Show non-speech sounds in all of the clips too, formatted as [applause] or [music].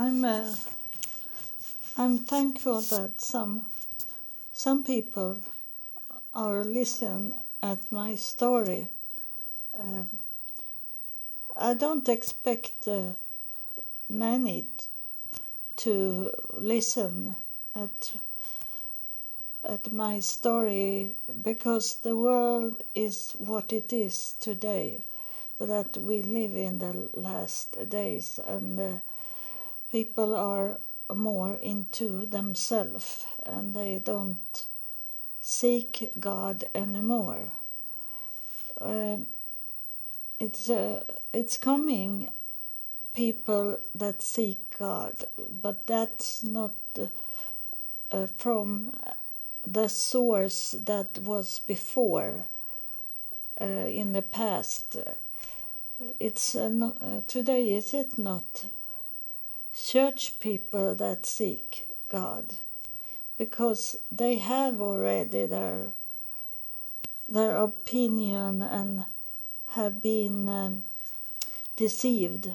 I'm uh, I'm thankful that some some people are listen at my story. Um, I don't expect uh, many to listen at at my story because the world is what it is today that we live in the last days and uh, people are more into themselves and they don't seek God anymore. Uh, it's uh, it's coming people that seek God, but that's not uh, from the source that was before uh, in the past. It's uh, uh, today, is it not? Church people that seek God, because they have already their their opinion and have been um, deceived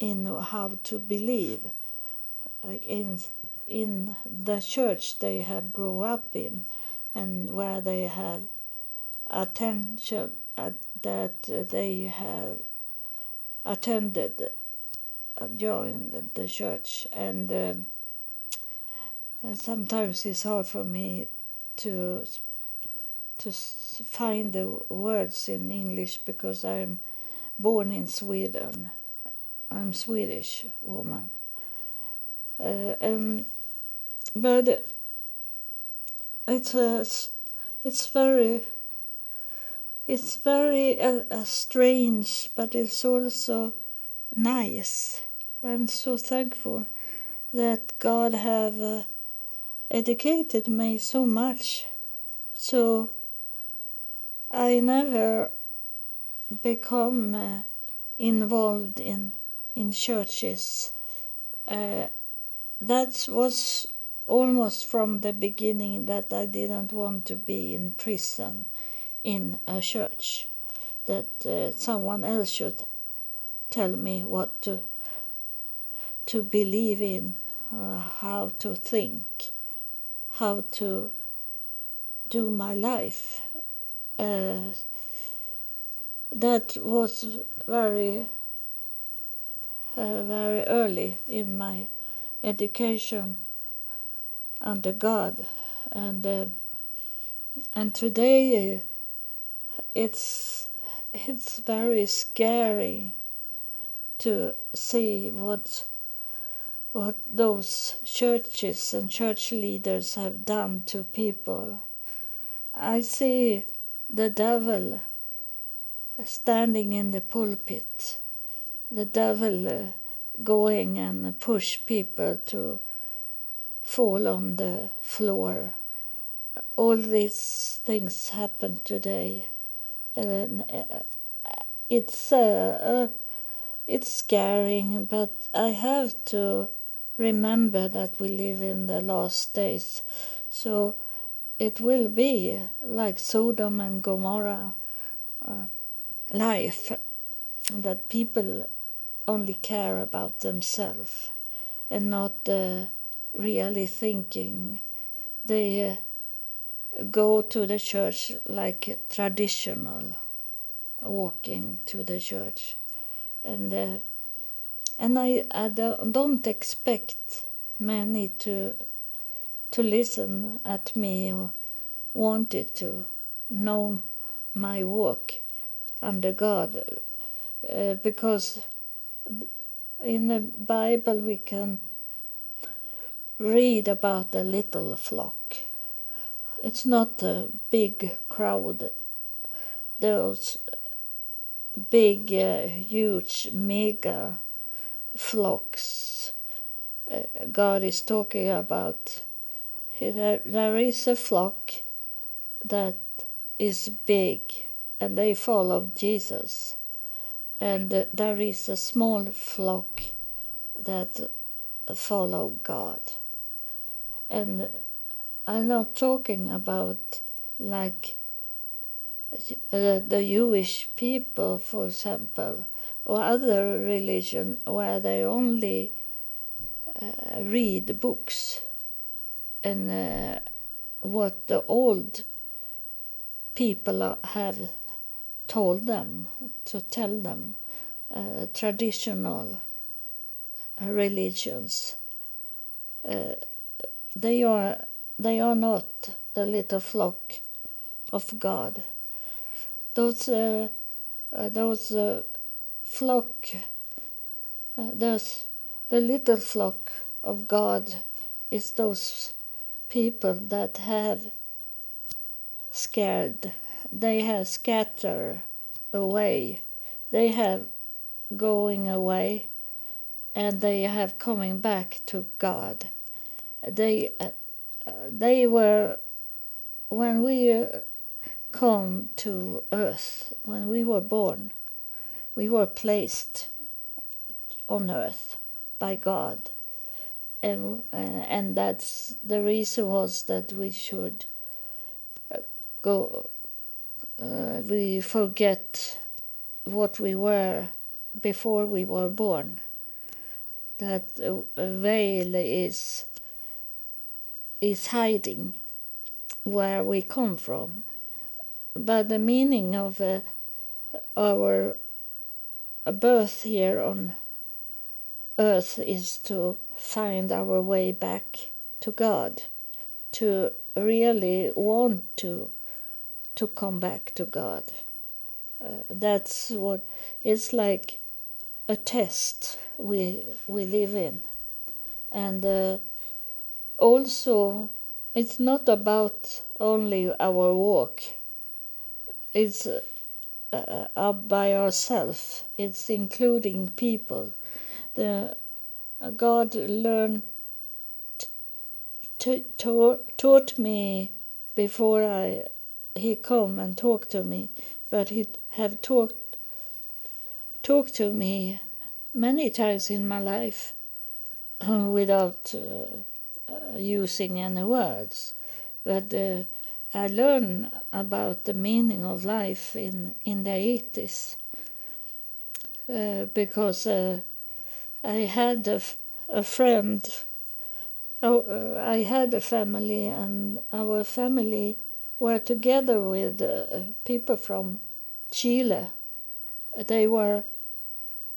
in how to believe in in the church they have grown up in and where they have attention uh, that they have attended joined the church and, uh, and sometimes it's hard for me to to find the words in English because I'm born in Sweden. I'm Swedish woman, uh, and but it's a, it's very it's very uh, uh, strange, but it's also nice. I'm so thankful that God have uh, educated me so much, so I never become uh, involved in in churches. Uh, that was almost from the beginning that I didn't want to be in prison in a church. That uh, someone else should tell me what to to believe in, uh, how to think, how to do my life. Uh, that was very uh, very early in my education under God, and uh, and today uh, it's it's very scary to see what what those churches and church leaders have done to people. I see the devil standing in the pulpit, the devil going and push people to fall on the floor. All these things happen today. And uh, it's uh, uh, it's scaring, but I have to remember that we live in the last days. So it will be like Sodom and Gomorrah uh, life that people only care about themselves and not uh, really thinking. They uh, go to the church like traditional, walking to the church, and uh, and I, I don't expect many to to listen at me or wanted to know my walk under God uh, because in the Bible we can read about a little flock. It's not a big crowd, those big, uh, huge, mega flocks uh, God is talking about. There, there is a flock that is big and they follow Jesus. And uh, there is a small flock that follow God. And I'm not talking about like uh, the Jewish people, for example, or other religion where they only uh, read books and uh, what the old people have told them to tell them uh, traditional religions. Uh, they are they are not the little flock of God. Those uh, uh, those flock uh, those the little flock of God is those people that have scared, they have scattered away, they have going away, and they have coming back to God. They uh, they were when we uh, come to earth, when we were born, we were placed on earth by God. And, uh, and that's the reason was that we should uh, go, uh, we forget what we were before we were born. That a veil is is hiding where we come from. But the meaning of uh, our birth here on earth is to find our way back to God, to really want to to come back to God. Uh, that's what it's like a test we we live in, and uh, also it's not about only our walk. It's uh, up by ourselves. It's including people the uh, God learned to, to, taught me before I he come and talked to me, but he have talked talked to me many times in my life [clears throat] without uh, uh, using any words. But uh, I learned about the meaning of life in in the eighties uh, because uh, I had a, a friend. Oh, uh, I had a family, and our family were together with uh, people from Chile. They were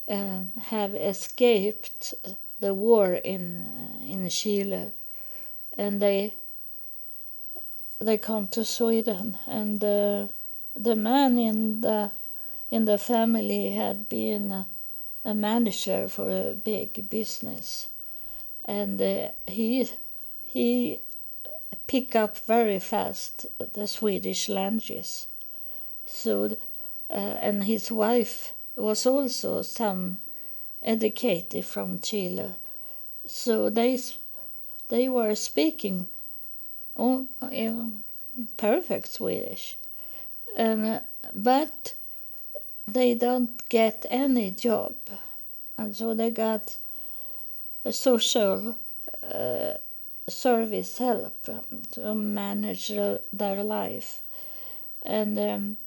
um, have escaped the war in uh, in Chile, and they they come to Sweden. And uh, the man in the in the family had been uh, a manager for a big business, and uh, he he pick up very fast the Swedish language. So, uh, and his wife was also some educated from Chile, so they they were speaking oh, perfect Swedish, and uh, but they don't get any job. And so they got a social uh, service help to manage their life. And um,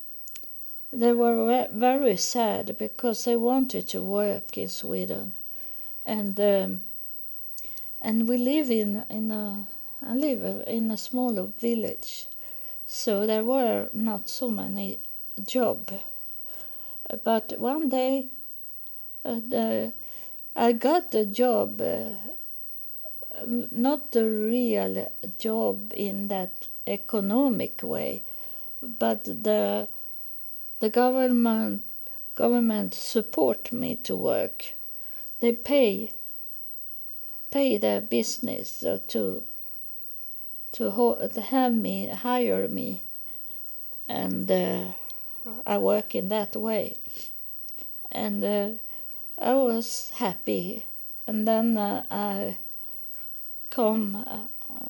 they were very sad because they wanted to work in Sweden. And um, and we live in, in a I live in a small village, so there were not so many job but one day, uh, the, I got a job, uh, not a real job in that economic way, but the the government government support me to work. They pay pay their business uh, to to, have me hire me and. Uh, I work in that way. And uh, I was happy. And then uh, I come uh,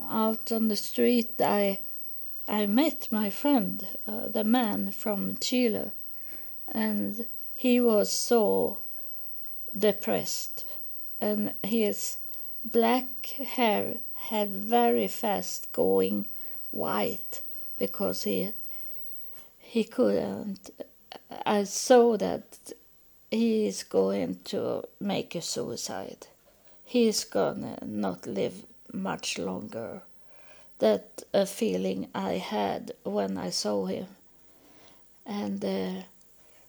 out on the street. I I met my friend, uh, the man from Chile, and he was so depressed, and his black hair had very fast going white because he he couldn't. I saw that he is going to make a suicide. he's gonna not live much longer. That a feeling I had when I saw him, and uh,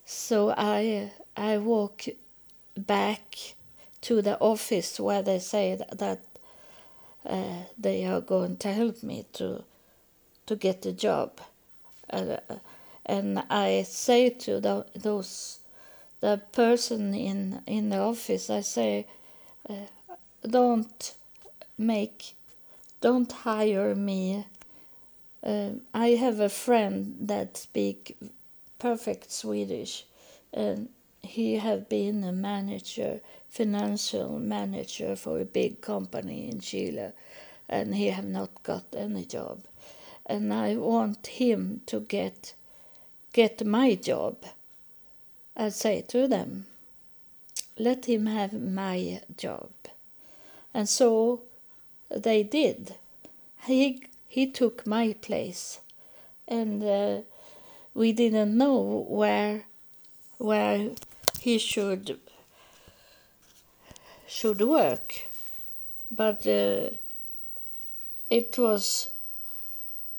so I I walk back to the office where they say that uh, they are going to help me to to get a job, uh, and I say to the, those the person in in the office, I say, uh, don't make, don't hire me. Uh, I have a friend that speak perfect Swedish, and he have been a manager, financial manager for a big company in Chile, and he have not got any job, and I want him to get get my job. I say to them, let him have my job, and so they did. He he took my place, and uh, we didn't know where where he should should work, but uh, it was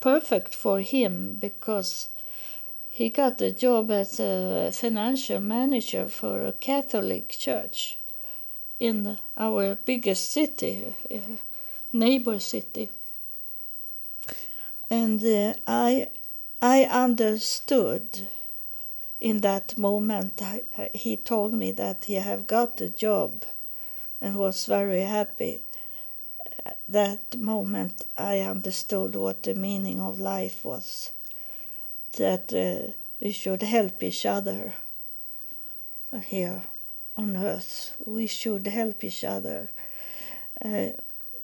perfect for him because he got a job as a financial manager for a Catholic church in our biggest city, uh, neighbor city. And uh, I, I understood in that moment. I, he told me that he have got a job, and was very happy. At That moment, I understood what the meaning of life was. That uh, we should help each other here on earth. We should help each other. Uh,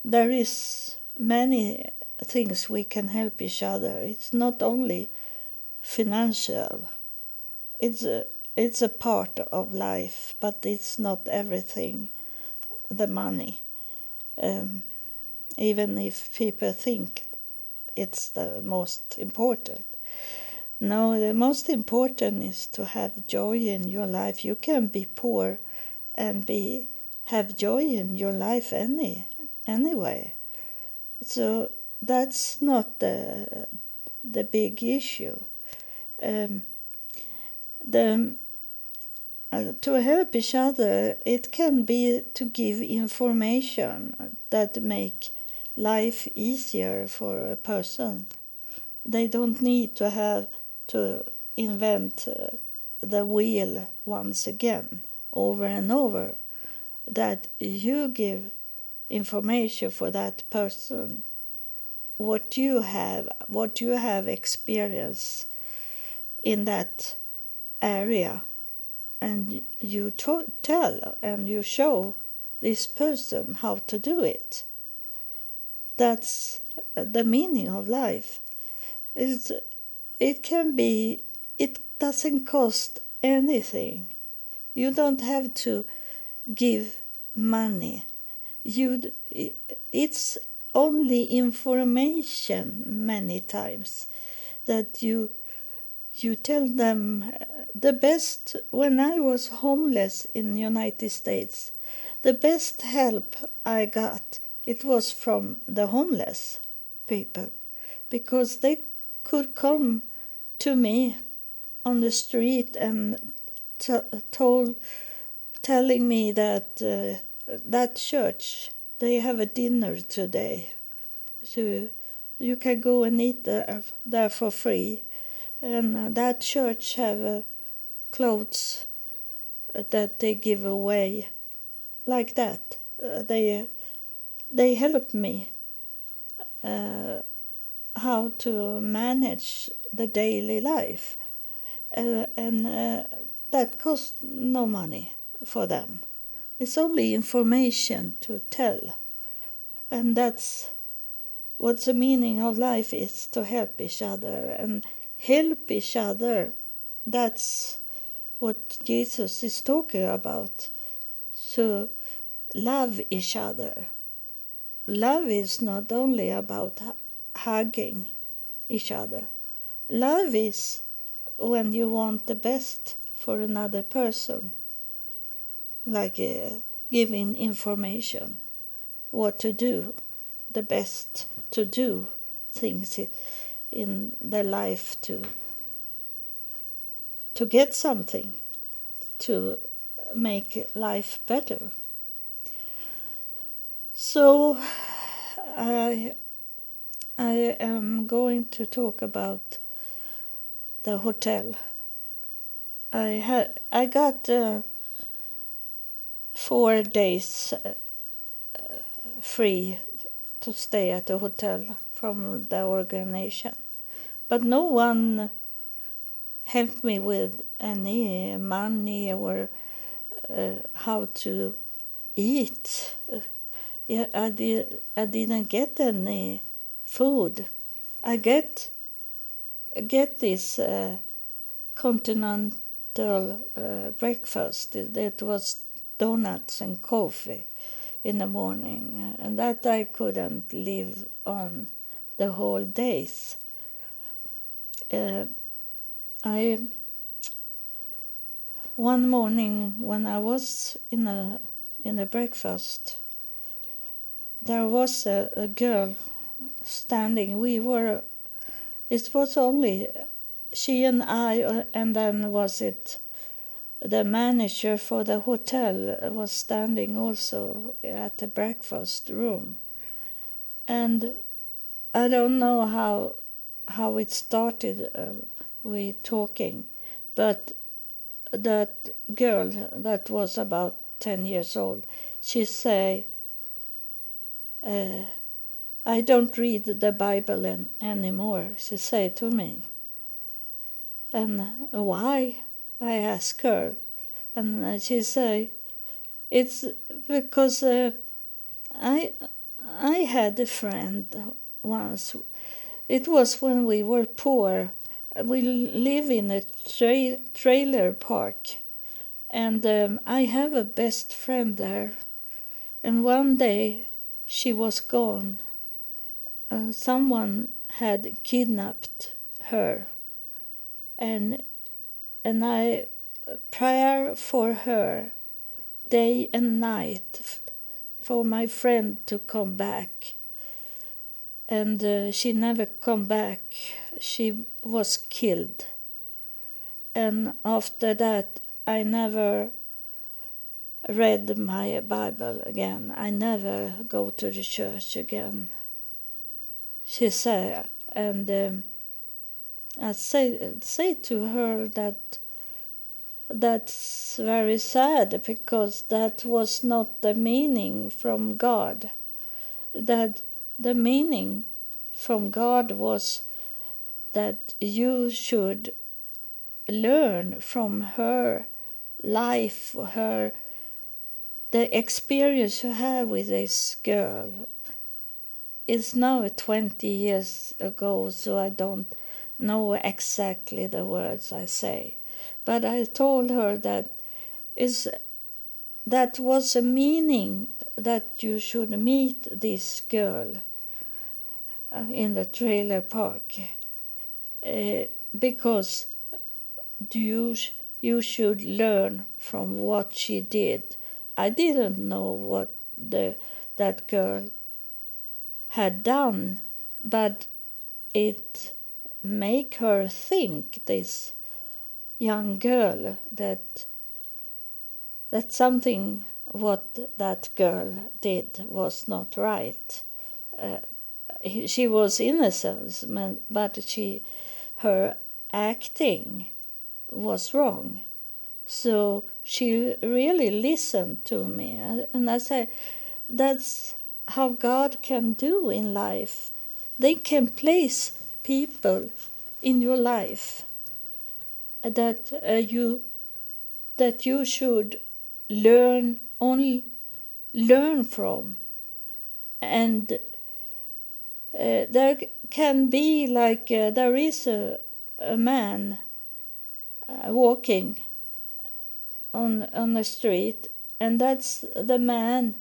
there is many things we can help each other. It's not only financial. It's a, it's a part of life, but it's not everything. The money, um, even if people think it's the most important. No, the most important is to have joy in your life. You can be poor and be have joy in your life any anyway. So that's not the the big issue. Um, the uh, to help each other, it can be to give information that make life easier for a person. They don't need to have to invent uh, the wheel once again over and over that you give information for that person what you have what you have experienced in that area and you to- tell and you show this person how to do it that's uh, the meaning of life it's it can be, it doesn't cost anything. You don't have to give money. You, it's only information many times that you you tell them uh, the best when i was homeless in united states. The best help i got it was from the homeless people because they could come to me on the street and t- told, telling me that uh, that church they have a dinner today, so you can go and eat there, there for free, and uh, that church have uh, clothes that they give away, like that. Uh, they they help me uh, how to manage the daily life. Uh, and uh, that costs no money for them. It's only information to tell. And that's what the meaning of life is to help each other and help each other. That's what Jesus is talking about to love each other. Love is not only about hugging each other. Love is when you want the best for another person. Like uh, giving information what to do, the best to do things in their life to to get something to make life better. So I I am going to talk about the hotel. I had I got uh, four days uh, free to stay at the hotel from the organization, but no one helped me with any money or uh, how to eat. Uh, yeah, I did. I didn't get any food. I get get this uh, continental uh, breakfast. It was donuts and coffee in the morning, and that I couldn't live on the whole days. Uh, I one morning when I was in a in the breakfast, there was a, a girl standing. We were. It was only she and I, uh, and then was it the manager for the hotel was standing also at the breakfast room, and I don't know how how it started. Uh, we talking, but that girl that was about ten years old, she say, uh, "I don't read the Bible an- anymore." She say to me, and why? I ask her, and she say, "It's because uh, I I had a friend once. It was when we were poor." We live in a tra- trailer park and um, i have a best friend there and one day she was gone. And someone had kidnapped her and and i prayer for her day and night for my friend to come back. And uh, she never come back she was killed. And after that, I never read my Bible again. I never go to the church again. She said, and um, I say say to her that that's very sad because that was not the meaning from God. That the meaning from God was that you should learn from her life, her the experience you have with this girl. It's now 20 years ago, so I don't know exactly the words I say. But I told her that is that was a meaning that you should meet this girl uh, in the trailer park uh, because you you should learn from what she did. I didn't know what the that girl had done, but it make her think this young girl that that something what that girl did was not right. Uh, she was innocent, but she her acting was wrong. So she really listened to me. And I said, that's how God can do in life. They can place people in your life that uh, you that you should learn only learn from and uh, there can be like uh, there is a, a man uh, walking on on the street and that's the man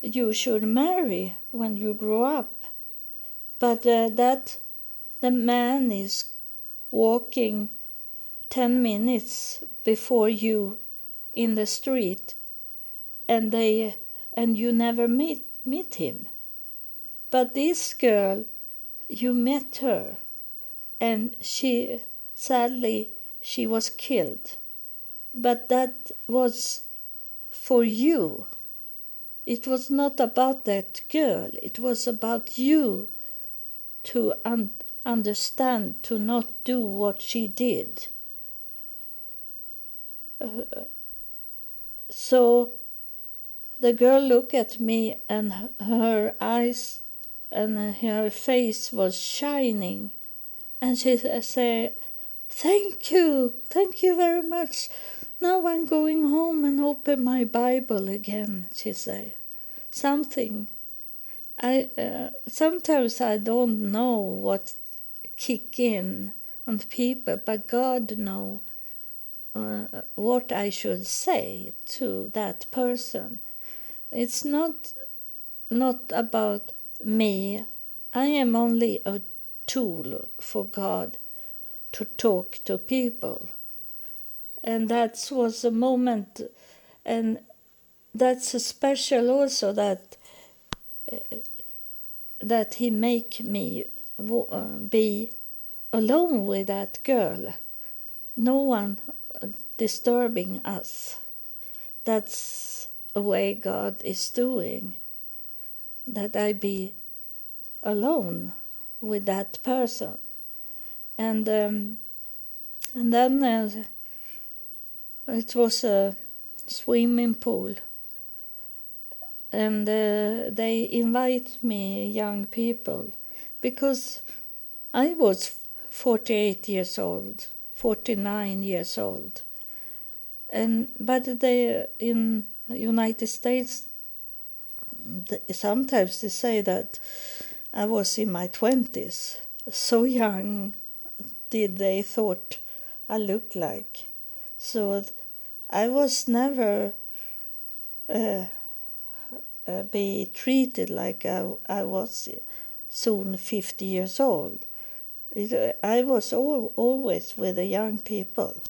you should marry when you grow up but uh, that the man is walking 10 minutes before you in the street and they and you never meet meet him. But this girl, you met her, and she sadly she was killed. But that was for you. It was not about that girl. It was about you to un- understand to not do what she did. Uh, so the girl looked at me and her eyes and her face was shining. And she said thank you thank you very much. Now i'm going home and open my bible again she said. Something i uh, sometimes i don't know what kick in on people but god know uh, what i should say to that person. It's not not about me. I am only a tool for God to talk to people. And that was a moment, and that's a special also that uh, that he make me uh, be alone with that girl. No one disturbing us. That's the way God is doing, that I be alone with that person, and um, and then uh, it was a swimming pool, and uh, they invite me young people because I was 48 years old, 49 years old, and but they in United States, sometimes they say that I was in my 20s. So young did they thought I looked like. So I was never uh, uh, be treated like I, I was soon 50 years old. I was all, always with the young people.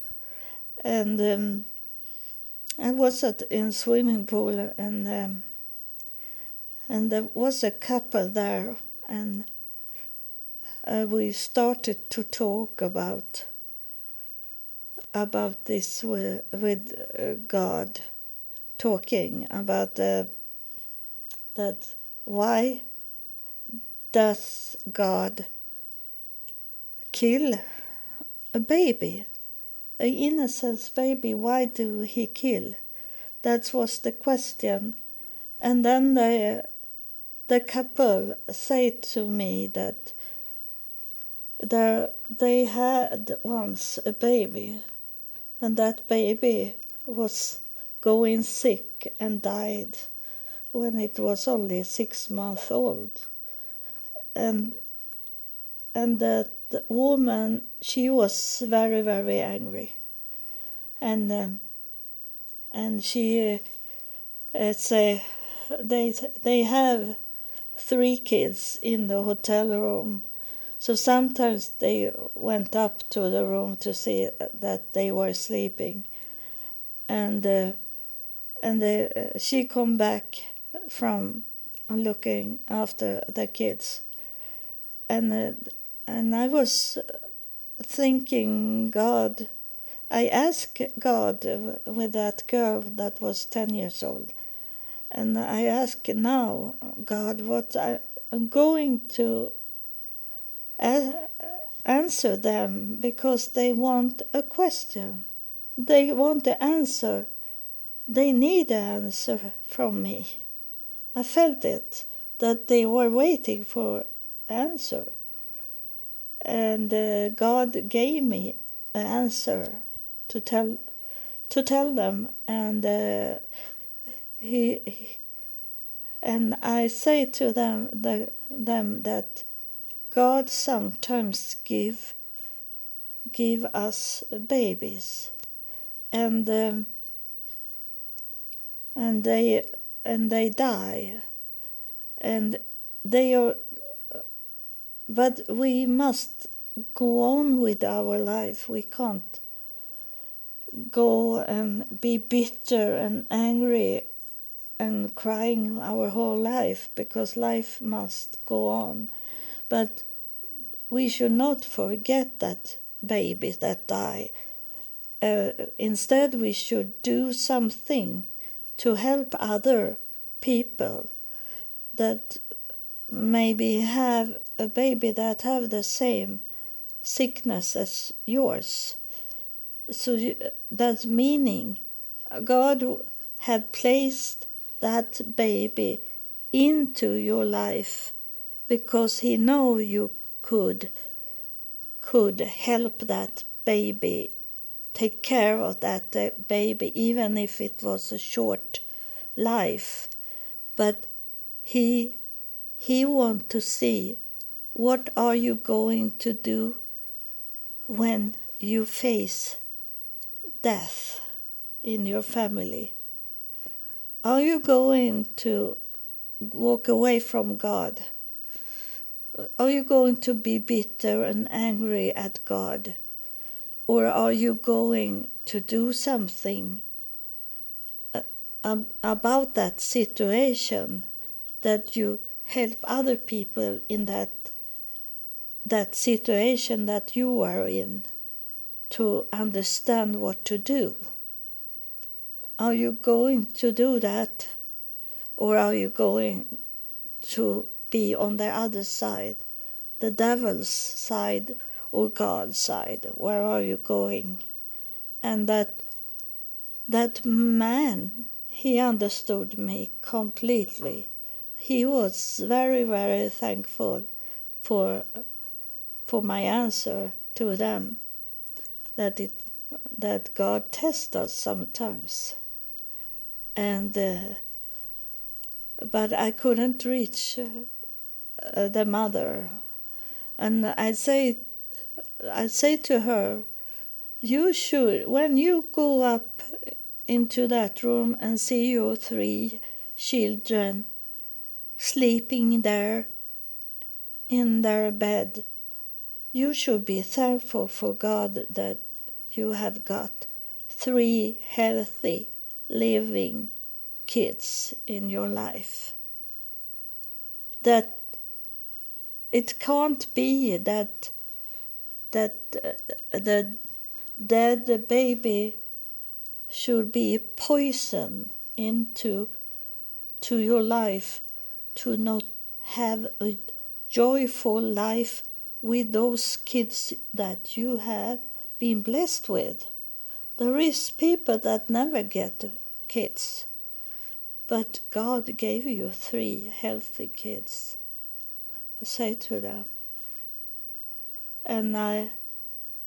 And um, I was at in swimming pool and um, and there was a couple there and uh, we started to talk about about this with, with uh, God, talking about uh, that why does God kill a baby? an innocent baby, why do he kill? That was the question. And then the, the couple said to me that there, they had once a baby, and that baby was going sick and died when it was only six months old. And and that woman she was very very angry and um, and she uh, they they have three kids in the hotel room. So sometimes they went up to the room to see that they were sleeping. And uh, and uh, she come back from looking after the kids. And uh, and I was thinking, God, I asked God with that girl that was 10 years old, and I ask now, God, what I, am going to answer them because they want a question. They want the answer. They need an answer from me. I felt it, that they were waiting for answer and uh, God gave me an answer to tell to tell them, and uh, he, and I say to them the, them that God sometimes give give us babies, and um, and they and they die, and they are but we must go on with our life. We can't go and be bitter and angry and crying our whole life because life must go on. But we should not forget that babies that die. Uh, instead, we should do something to help other people that maybe have a baby that have the same sickness as yours. So that's meaning God have placed that baby into your life because he know you could could help that baby take care of that uh, baby even if it was a short life. But he he want to see what are you going to do when you face death in your family are you going to walk away from God? Are you going to be bitter and angry at God? Or are you going to do something uh, about that situation that you help other people in that that situation that you are in to understand what to do are you going to do that or are you going to be on the other side the devil's side or God's side? Where are you going? And that that man, he understood me completely. He was very, very thankful for for my answer to them. That it that God tests us sometimes. And uh, but I couldn't reach uh, the mother, and I say I say to her, you should, when you go up into that room and see your three children sleeping there in their bed, you should be thankful for God that you have got three healthy, living kids in your life. That it can't be that that uh, the dead baby should be poison into to your life to not have a joyful life with those kids that you have been blessed with. There is people that never get kids, but God gave you three healthy kids. I say to them, and I,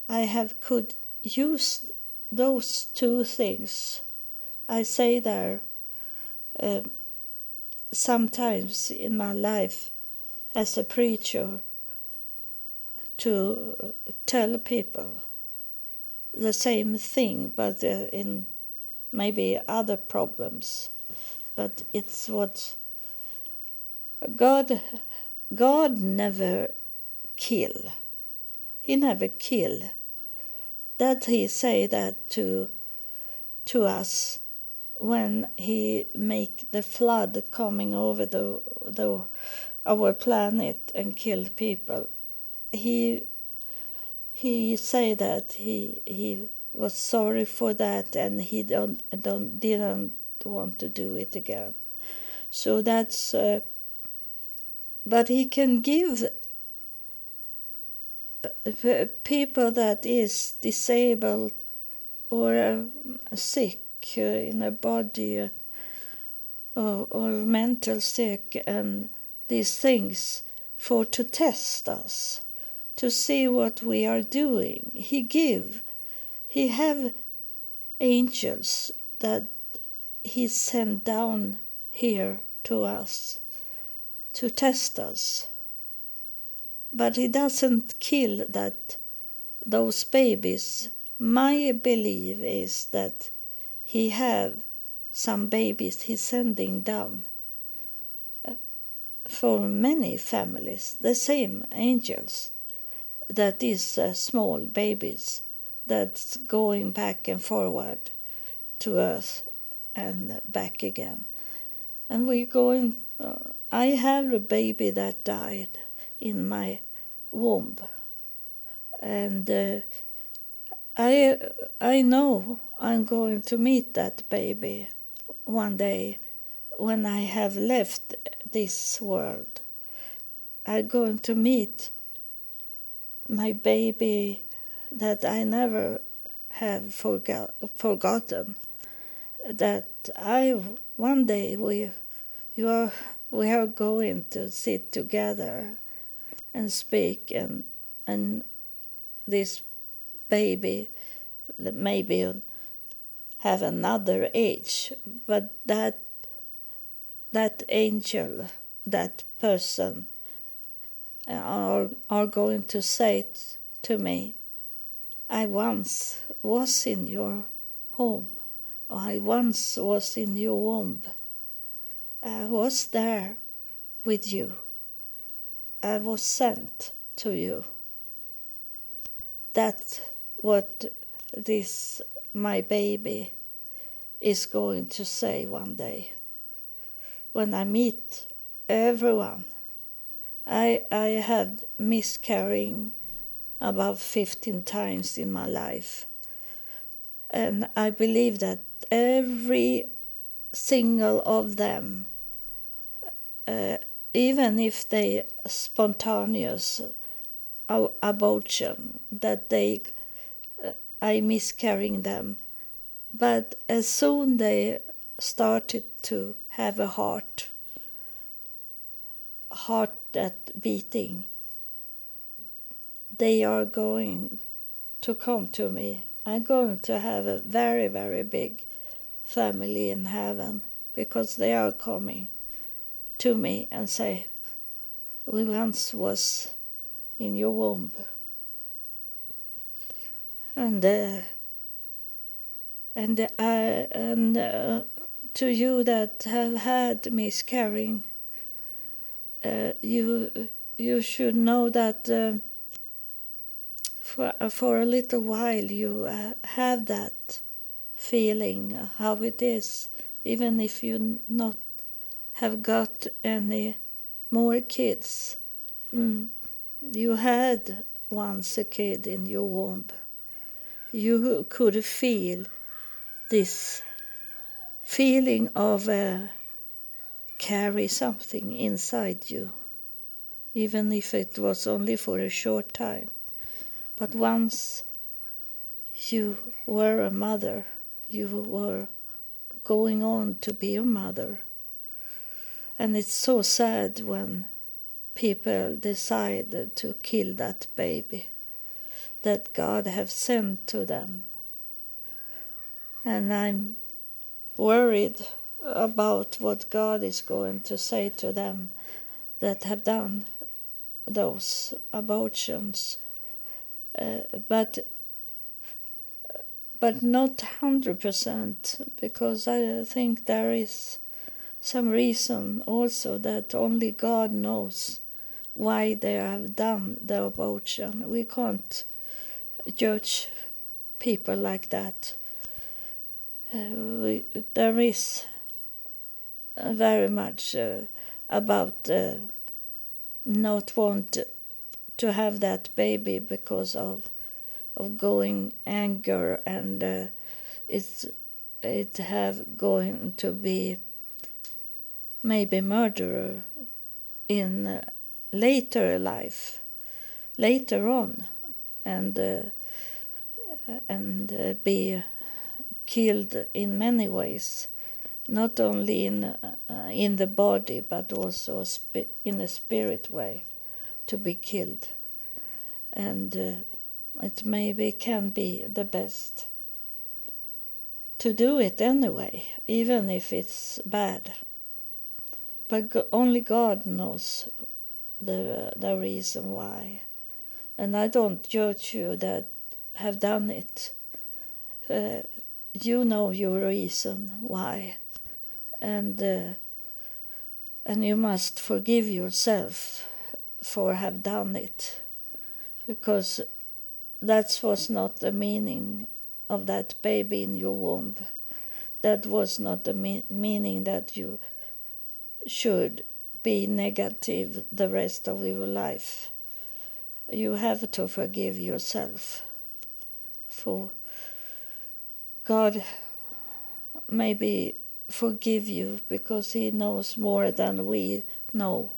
I have could use those two things. I say there uh, sometimes in my life as a preacher to tell people the same thing, but uh, in maybe other problems. But it's what God God never kill he never kill. That he say that to to us when he make the flood coming over the the our planet and killed people. He he say that he he was sorry for that and he don't don't didn't want to do it again. So that's uh, but he can give people that is disabled or uh, sick uh, in a body uh, or, or mental sick and these things for to test us to see what we are doing. He give he have angels that he sent down here to us to test us. But he doesn't kill that those babies. My belief is that he have some babies he's sending down uh, for many families, the same angels that is uh, small babies that's going back and forward to earth and back again. and we're going. Uh, I have a baby that died in my womb, and uh, I I know I'm going to meet that baby one day when I have left this world. I'm going to meet my baby that I never have forgot, forgotten. That I one day we you are we are going to sit together and speak and and this baby that maybe have another age but that that angel that person are are going to say to me i once was in your home i once was in your womb I was there with you. I was sent to you. That's what this, my baby, is going to say one day. When I meet everyone, I, I had miscarrying about 15 times in my life. And I believe that every single of them, uh, even if they spontaneous abortion, that they uh, I miscarrying them, but as soon they started to have a heart, heart that beating, they are going to come to me. I'm going to have a very, very big family in heaven because they are coming to me and say, We once was in your womb. And uh, and uh, and uh, to you that have had miscarrying, uh, you you should know that uh, for for a little while you uh, have that feeling how it is, even if you not have got any more kids. Mm. You had once a kid in your womb. You could feel this feeling of uh, carry something inside you, even if it was only for a short time. But once you were a mother, you were going on to be a mother. And it's so sad when people decide to kill that baby that God have sent to them. And I'm worried about what God is going to say to them that have done those abortions. Uh, but but not 100% because I think there is some reason also that only God knows why they have done the abortion. We can't judge people like that. Uh, we, there is very much uh, about uh, not want to have that baby because of of going anger and uh, it's it have going to be maybe murderer in uh, later life later on and uh, and uh, be killed in many ways not only in uh, in the body but also in a spirit way to be killed and uh, it maybe can be the best to do it anyway, even if it's bad. But only God knows the the reason why, and I don't judge you that have done it. Uh, you know your reason why, and uh, and you must forgive yourself for have done it, because that was not the meaning of that baby in your womb. That was not the me- meaning that you should be negative the rest of your life. You have to forgive yourself. For God maybe forgive you because He knows more than we know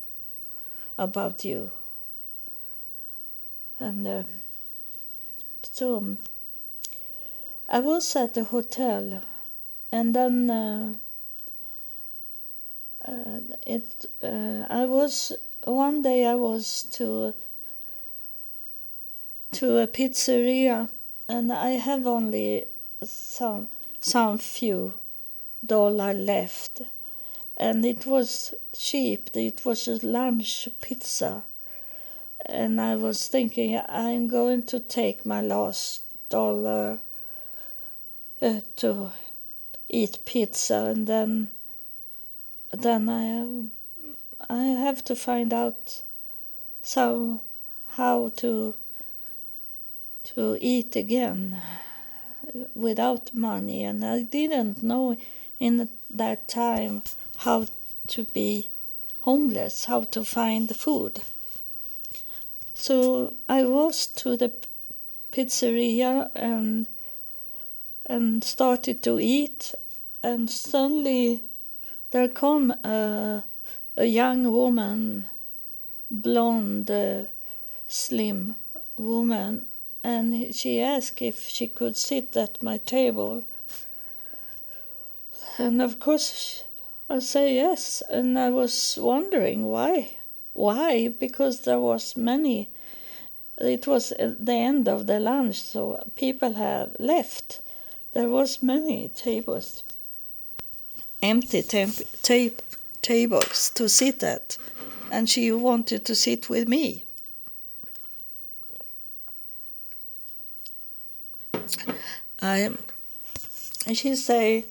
about you. And uh, so I was at the hotel, and then uh, uh, it. Uh, I was one day. I was to to a pizzeria, and I have only some some few dollar left, and it was cheap. It was a lunch pizza, and I was thinking I'm going to take my last dollar uh, to eat pizza, and then then I I have to find out some how to to eat again without money, and I didn't know in that time how to be homeless, how to find food. So I was to the pizzeria and and started to eat, and suddenly there come a, a young woman, blonde, uh, slim woman, and she asked if she could sit at my table. And of course, I say yes, and I was wondering why. Why? Because there was many. It was the end of the lunch, so people have left there was many tables, empty temp- tables to sit at, and she wanted to sit with me. I, and she say,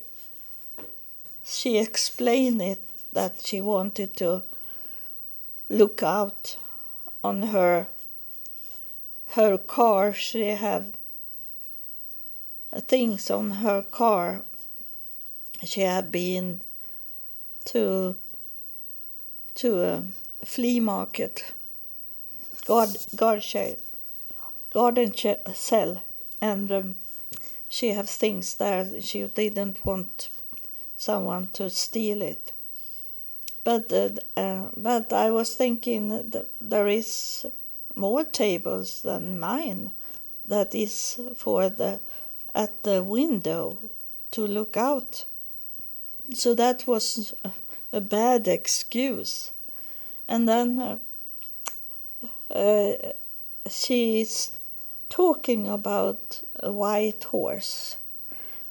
she explained it that she wanted to look out on her her car. She have things on her car. She had been to to a flea market, God, God garden sale, and um, she has things there. She didn't want someone to steal it. But uh, uh, but I was thinking that there is more tables than mine that is for the at the window to look out. So that was a bad excuse. And then uh, uh, she's talking about a white horse.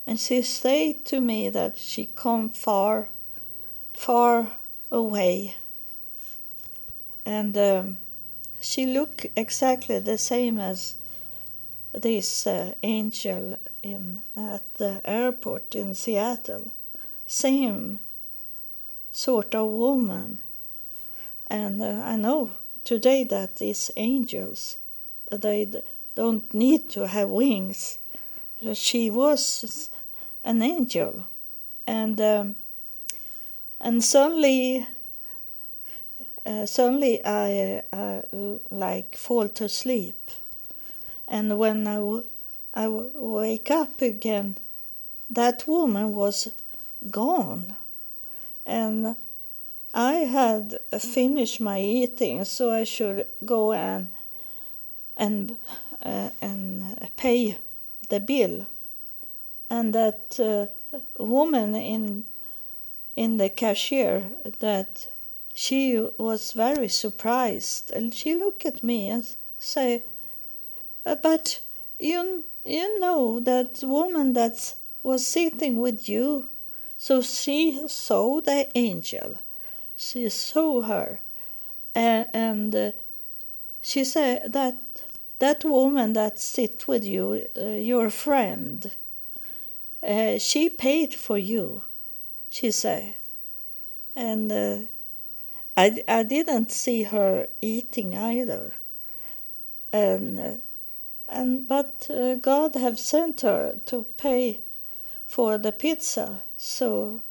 And she said to me that she come far, far away. And um, she looked exactly the same as this uh, angel in at the airport in Seattle. Same sort of woman. And uh, I know today that these angels, they don't need to have wings. She was an angel. And um, and suddenly uh, suddenly I uh, like fall to sleep and when I, w- I w- wake up again, that woman was gone. And I had finished my eating, so I should go and and uh, and pay the bill. And that uh, woman in in the cashier that she was very surprised, and she looked at me and say, uh, but you you know that woman that was sitting with you, so she saw the angel. She saw her, uh, and uh, she said that that woman that sit with you, uh, your friend, uh, she paid for you. She said, and uh, I I didn't see her eating either, and and but uh, God have sent her to pay for the pizza. So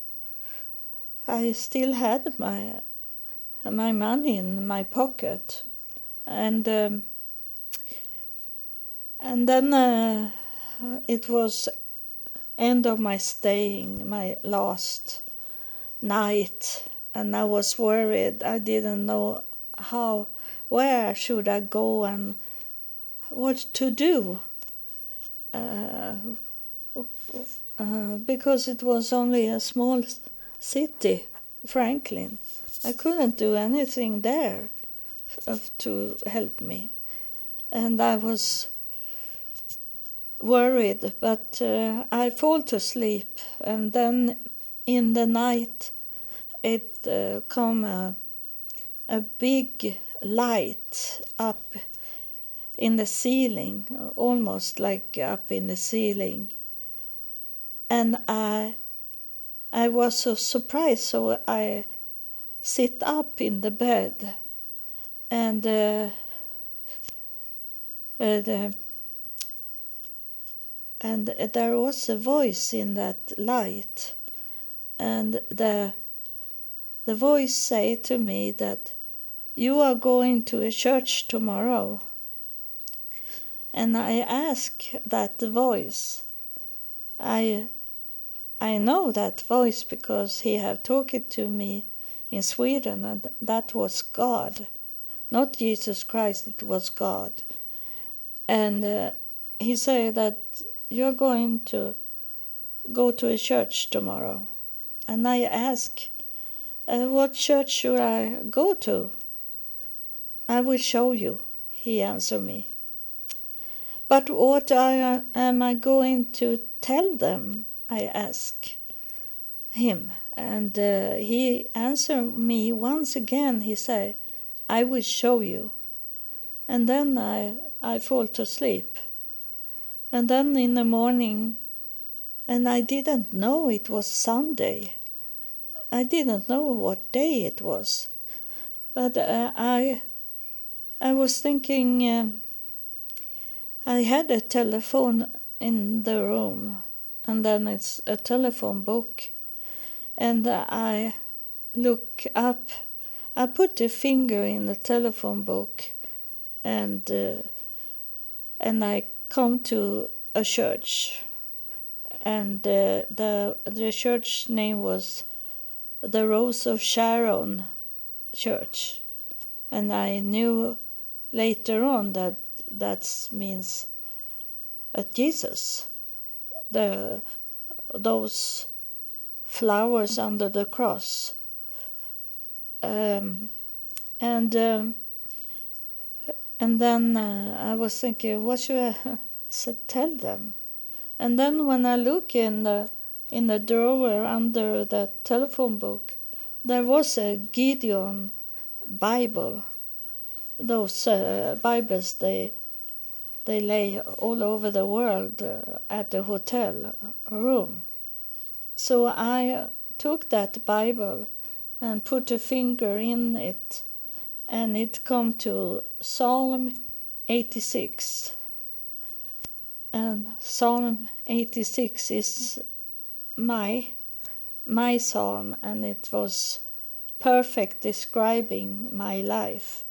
I still had my my money in my pocket, and um, and then uh, it was end of my staying, my last night, and I was worried. I didn't know how, where should I go and what to do. Uh, uh, because it was only a small city, Franklin. I couldn't do anything there to help me. And I was worried, but uh, I fall to sleep. And then in the night, it uh, come a, a big light up in the ceiling, almost like up in the ceiling. And I, I was so surprised, so I sit up in the bed, and uh, uh, the, and there was a voice in that light, and the the voice say to me that you are going to a church tomorrow and I ask that voice. I I know that voice because he have talked to me in Sweden, and that was God, not Jesus Christ. It was God, and uh, he said that you're going to go to a church tomorrow, and I ask, uh, what church should I go to? I will show you. He answered me. But what I, am I going to tell them? I ask him. And uh, he answered me once again. He said, I will show you. And then I, I fall to sleep. And then in the morning, and I didn't know it was Sunday. I didn't know what day it was. But uh, I, I was thinking. Uh, I had a telephone in the room, and then it's a telephone book, and I look up. I put a finger in the telephone book, and uh, and I come to a church, and uh, the the church name was the Rose of Sharon Church, and I knew later on that that means uh, Jesus. The those flowers under the cross. Um, and um, and then uh, I was thinking, what should I [laughs] tell them? And then when I look in the in the drawer under the telephone book, there was a Gideon Bible those uh, Bibles they they lay all over the world uh, at the hotel room. So I took that Bible and put a finger in it, and it come to Psalm 86. And Psalm 86 is my my psalm, and it was perfect describing my life.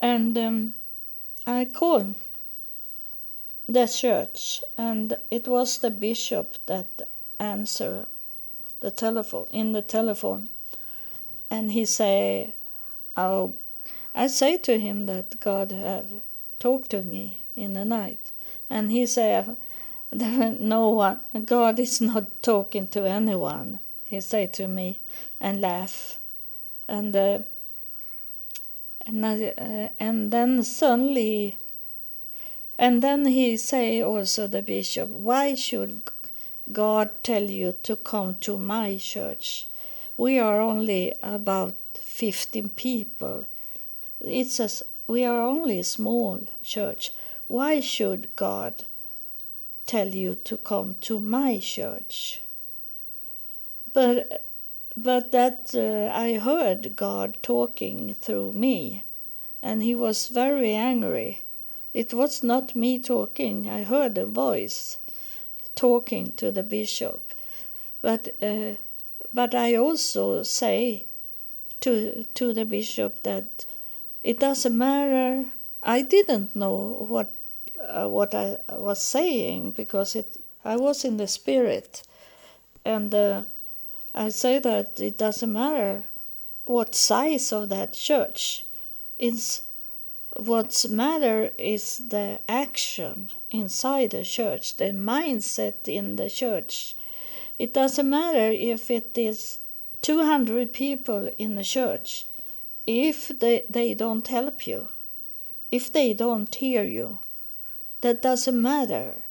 And um, I called the church, and it was the bishop that answered the telephone in the telephone, and he say, "Oh, I say to him that God have talked to me in the night, and he say, no one, God is not talking to anyone." He say to me and laugh, and. Uh, and, uh, and then suddenly and then he say also the bishop why should god tell you to come to my church we are only about 15 people it's a, we are only a small church why should god tell you to come to my church but but that uh, I heard God talking through me, and he was very angry. It was not me talking, I heard a voice talking to the bishop. But, uh, but I also say to to the bishop that it doesn't matter. I didn't know what uh, what I was saying because it I was in the spirit, and uh, I say that it doesn't matter what size of that church. It's what's matter is the action inside the church, the mindset in the church. It doesn't matter if it is 200 people in the church, if they, they don't help you, if they don't hear you, that doesn't matter.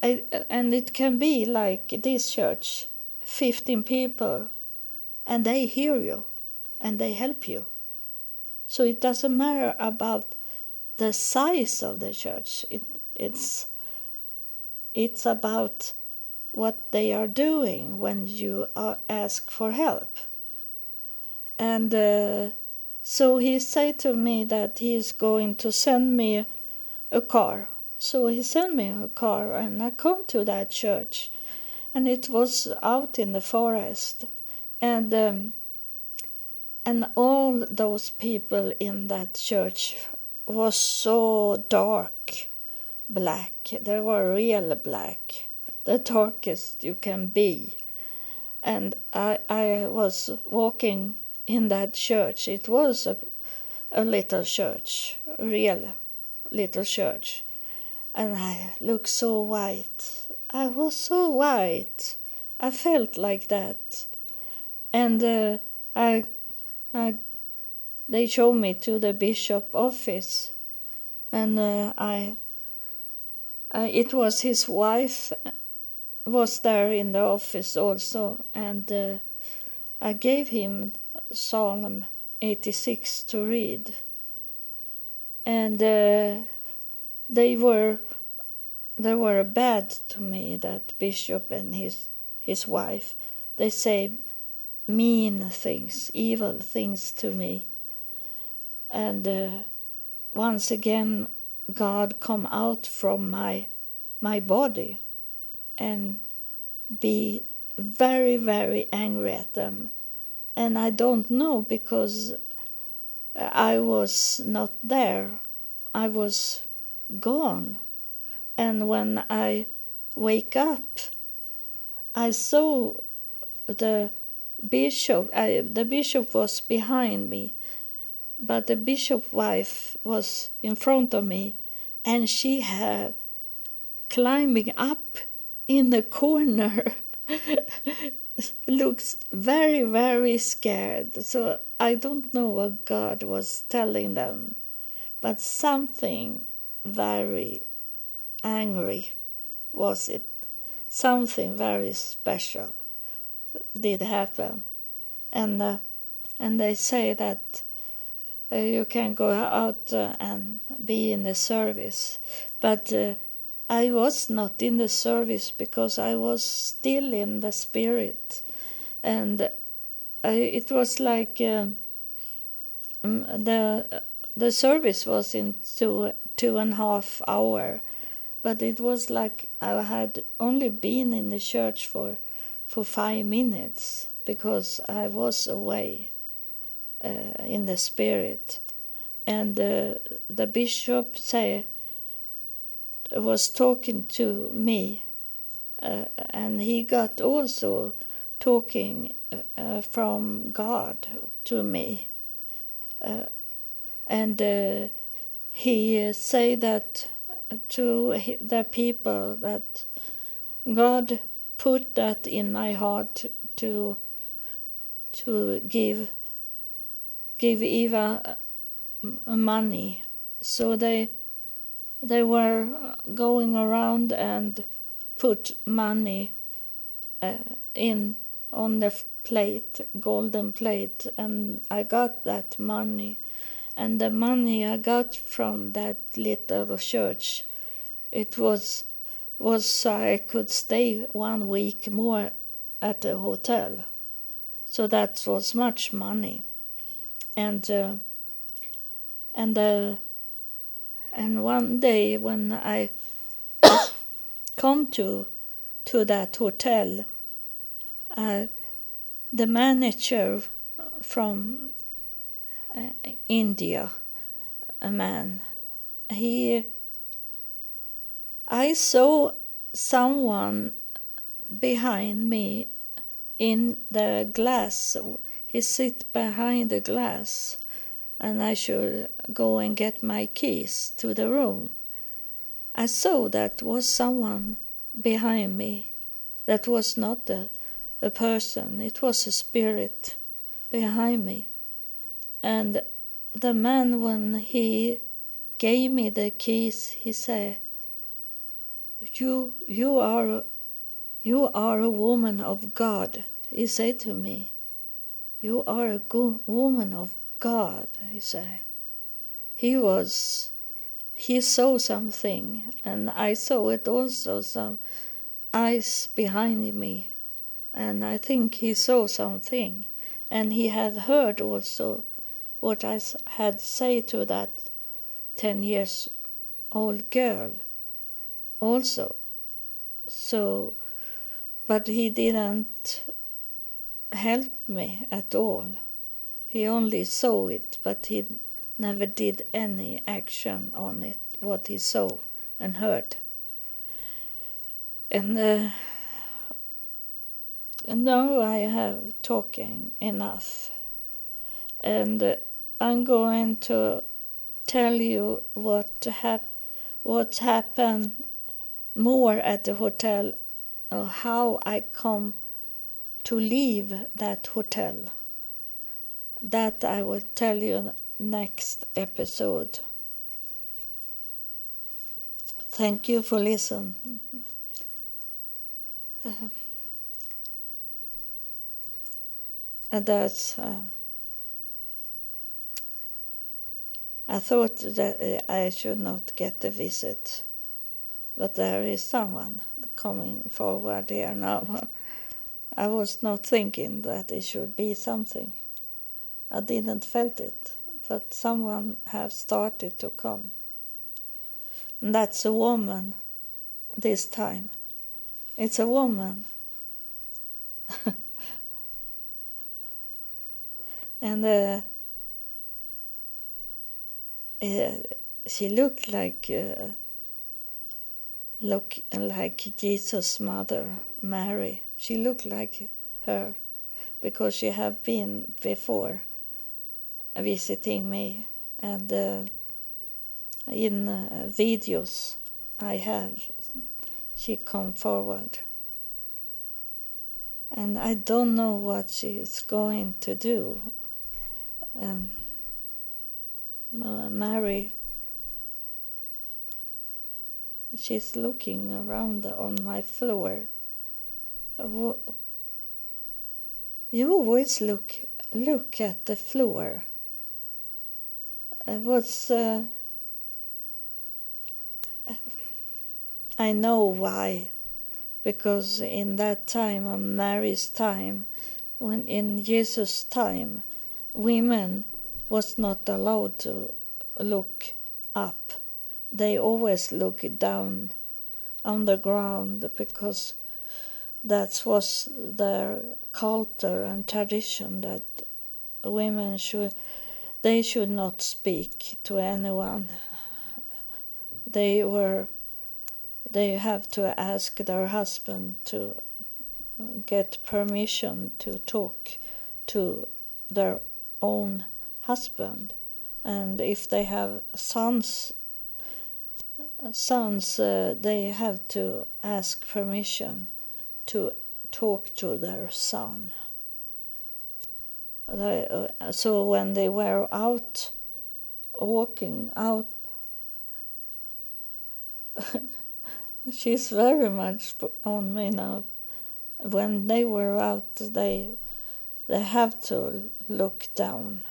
and it can be like this church 15 people, and they hear you and they help you. So it doesn't matter about the size of the church. It, it's it's about what they are doing when you ask for help. And uh, so he said to me that he is going to send me a car. So he sent me a car, and I come to that church, and it was out in the forest, and um, and all those people in that church was so dark black. They were real black, the darkest you can be. And I, I was walking in that church. It was a, a little church, a real little church. And I looked so white. I was so white. I felt like that. And uh, I I, they showed me to the bishop office, and uh, I, I, it was his wife was there in the office also, and uh, I gave him Psalm 86 to read, and uh, they were they were bad to me that bishop and his his wife. They say mean things, evil things to me. And uh, once again, God come out from my my body and be very very angry at them. And i don't know because i was not there. I was gone. And when i wake up i saw the bishop, I, the bishop was behind me, but the bishop's wife was in front of me, and she had climbing up in the corner. [laughs] looks very very scared. So i don't know what god was telling them but something very angry was it. Something very special did happen, and uh, and they say that uh, you can go out uh, and be in the service, but uh, I was not in the service because I was still in the spirit, and it was like um, the the service was in two two and a half hour, but it was like I had only been in the church for for five minutes because I was away uh, in the spirit. And uh, the bishop say, was talking to me, uh, and he got also talking uh, from God to me. Uh, and uh, he say that to the people that God put that in my heart to to give give Eva money. So they they were going around and put money uh, in on the plate, golden plate, and I got that money. And the money I got from that little church, it was was so I could stay one week more at the hotel. So that was much money, and uh, and uh, and one day when I [coughs] come to to that hotel, uh, the manager from uh, India, a man, he I saw someone behind me in the glass. He sit behind the glass, and I should go and get my keys to the room. I saw that was someone behind me. That was not a, a person. It was a spirit behind me. And the man, when he gave me the keys, he said, "You, you are you are a woman of God, he said to me. You are a good woman of God, he said. He was, he saw something, and I saw it also, some eyes behind me. And I think he saw something, and he had heard also what I had said to that 10 years old girl also. So but he didn't help me at all. He only saw it, but he never did any action on it, what he saw and heard. And, uh, now I have talking enough. And uh, I'm going to tell you what hap- what happened more at the hotel uh, how I come to leave that hotel. That I will tell you next episode. Thank you for listening. Uh, and that's. Uh, I thought that I should not get a visit, but there is someone coming forward here now. [laughs] I was not thinking that it should be something. I didn't felt it, but someone have started to come. And that's a woman this time. It's a woman. [laughs] and uh, uh, she looked like uh, look like Jesus' mother, Mary. She looked like her because she had been before visiting me and uh, in uh, videos I have she come forward and I don't know what she's going to do. Um, Mary She's looking around on my floor. You always look look at the floor. What's uh, I know why, because in that time, on Mary's time, when in Jesus' time, women was not allowed to look up. They always look down on the ground because that was their culture and tradition that women should they should not speak to anyone they were they have to ask their husband to get permission to talk to their own husband and if they have sons sons uh, they have to ask permission to talk to their son. Uh, so when they were out walking out, [laughs] she's very much on me now. When they were out, they they have to look down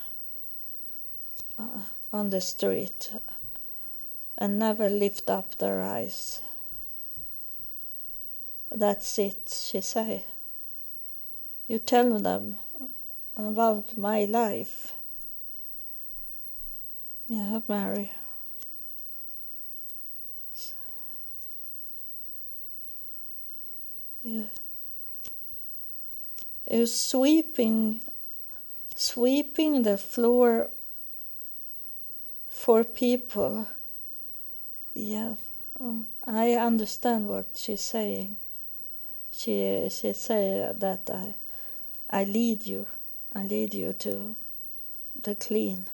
uh, on the street and never lift up their eyes. That's it, she said. You tell them about my life. Yeah, Mary. Yeah. is sweeping sweeping the floor for people. Yeah, um, I understand what she's saying. She she say that I I lead you, I lead you to the clean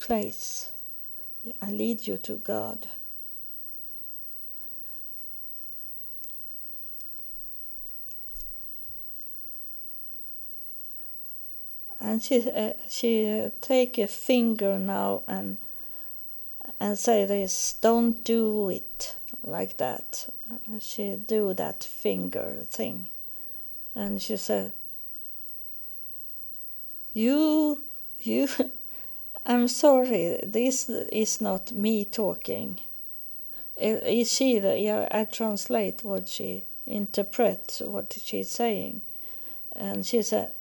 place. I lead you to God. and she uh, she take a finger now and and say this don't do it like that uh, she do that finger thing and she said you you [laughs] i'm sorry this is not me talking eh, is she the, yeah i translate what she interprets what she's saying and she said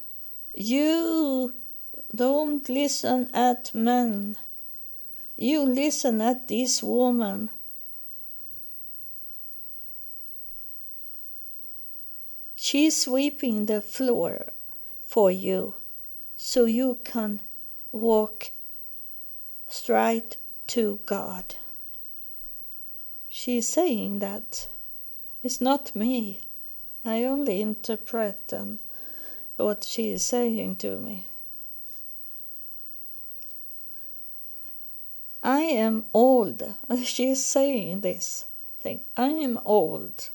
you don't listen at men. You listen at this woman. She's sweeping the floor for you so you can walk straight to God. She's saying that. It's not me. I only interpret and what she is saying to me. I am old. [laughs] She is saying this thing. I am old.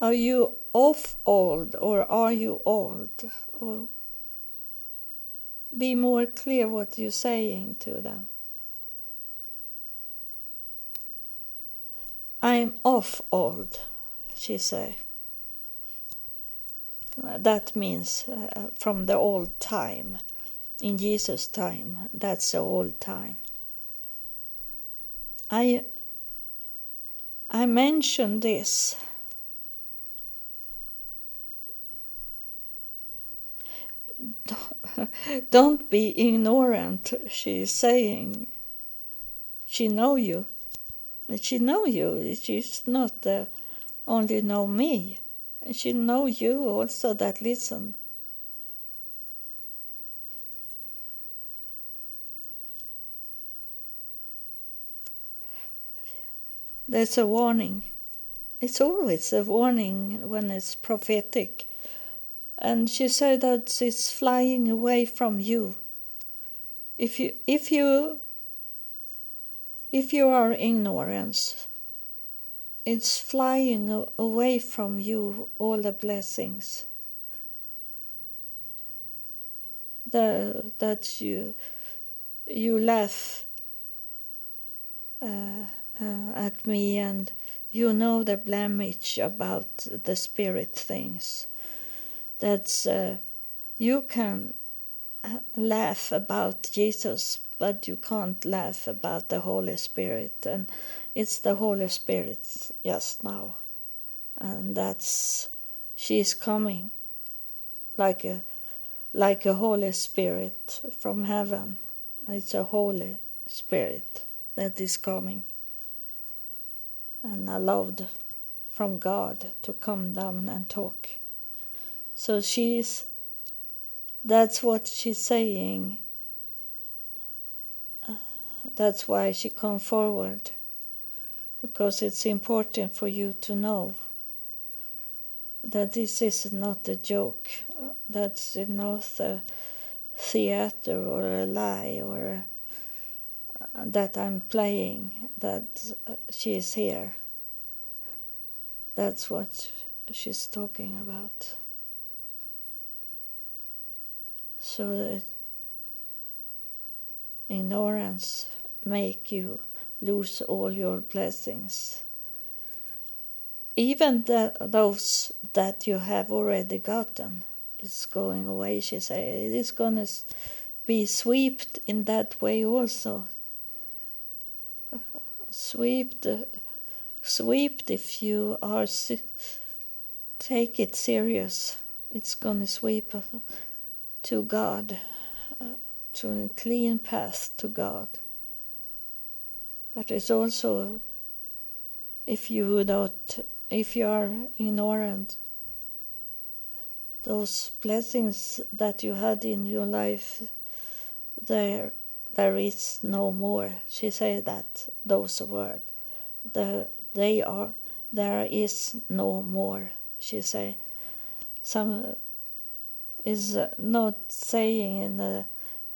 Are you off old or are you old? Or be more clear what you're saying to them. I'm off old, she say. That means uh, from the old time, in Jesus' time. That's the old time. I I mentioned this. [laughs] Don't be ignorant, she's saying. She know you. She know you. She's not uh, only know me. She know you also that listen. There's a warning. It's always a warning when it's prophetic. And she said that it's flying away from you. If you if you if you are ignorance, it's flying away from you all the blessings the, that you you laugh uh, uh, at me and you know the blemish about the spirit things that's uh, you can uh, laugh about jesus but you can't laugh about the holy spirit and it's the Holy Spirit just now. And that's she's coming like a like a Holy Spirit from heaven. It's a Holy Spirit that is coming. And allowed from God to come down and talk. So she's that's what she's saying. Uh, that's why she come forward because it's important for you to know that this is not a joke, that's not a theater or a lie or uh, that I'm playing, that uh, she is here. That's what she's talking about. So that ignorance make you lose all your blessings. Even the, those that you have already gotten is going away, she said. It is going to be swept in that way also. Swept, swept if you are take it serious. It's going to sweep to God, uh, to a clean path to God. But it's also, if you not if you are ignorant, those blessings that you had in your life, there, there is no more. She said that those words. The, they are, there is no more. She say, some is not saying in a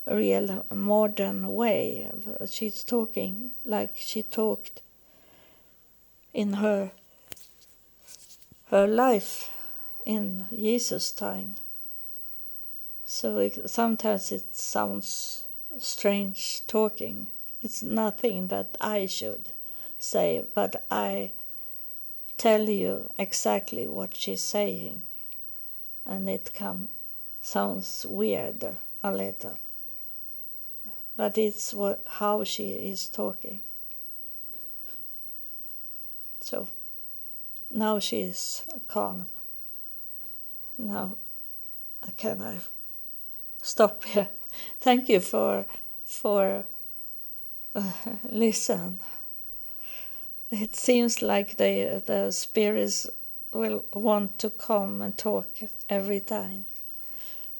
real modern way. She's talking like she talked in her her life in Jesus' time. So it, sometimes it sounds strange talking. It's nothing that I should say, but I tell you exactly what she's saying, and it come sounds weird a little, but it's what, how she is talking. So now she is calm. Now can I stop here? [laughs] Thank you for for uh, [laughs] listen. It seems like the the spirits will want to come and talk every time.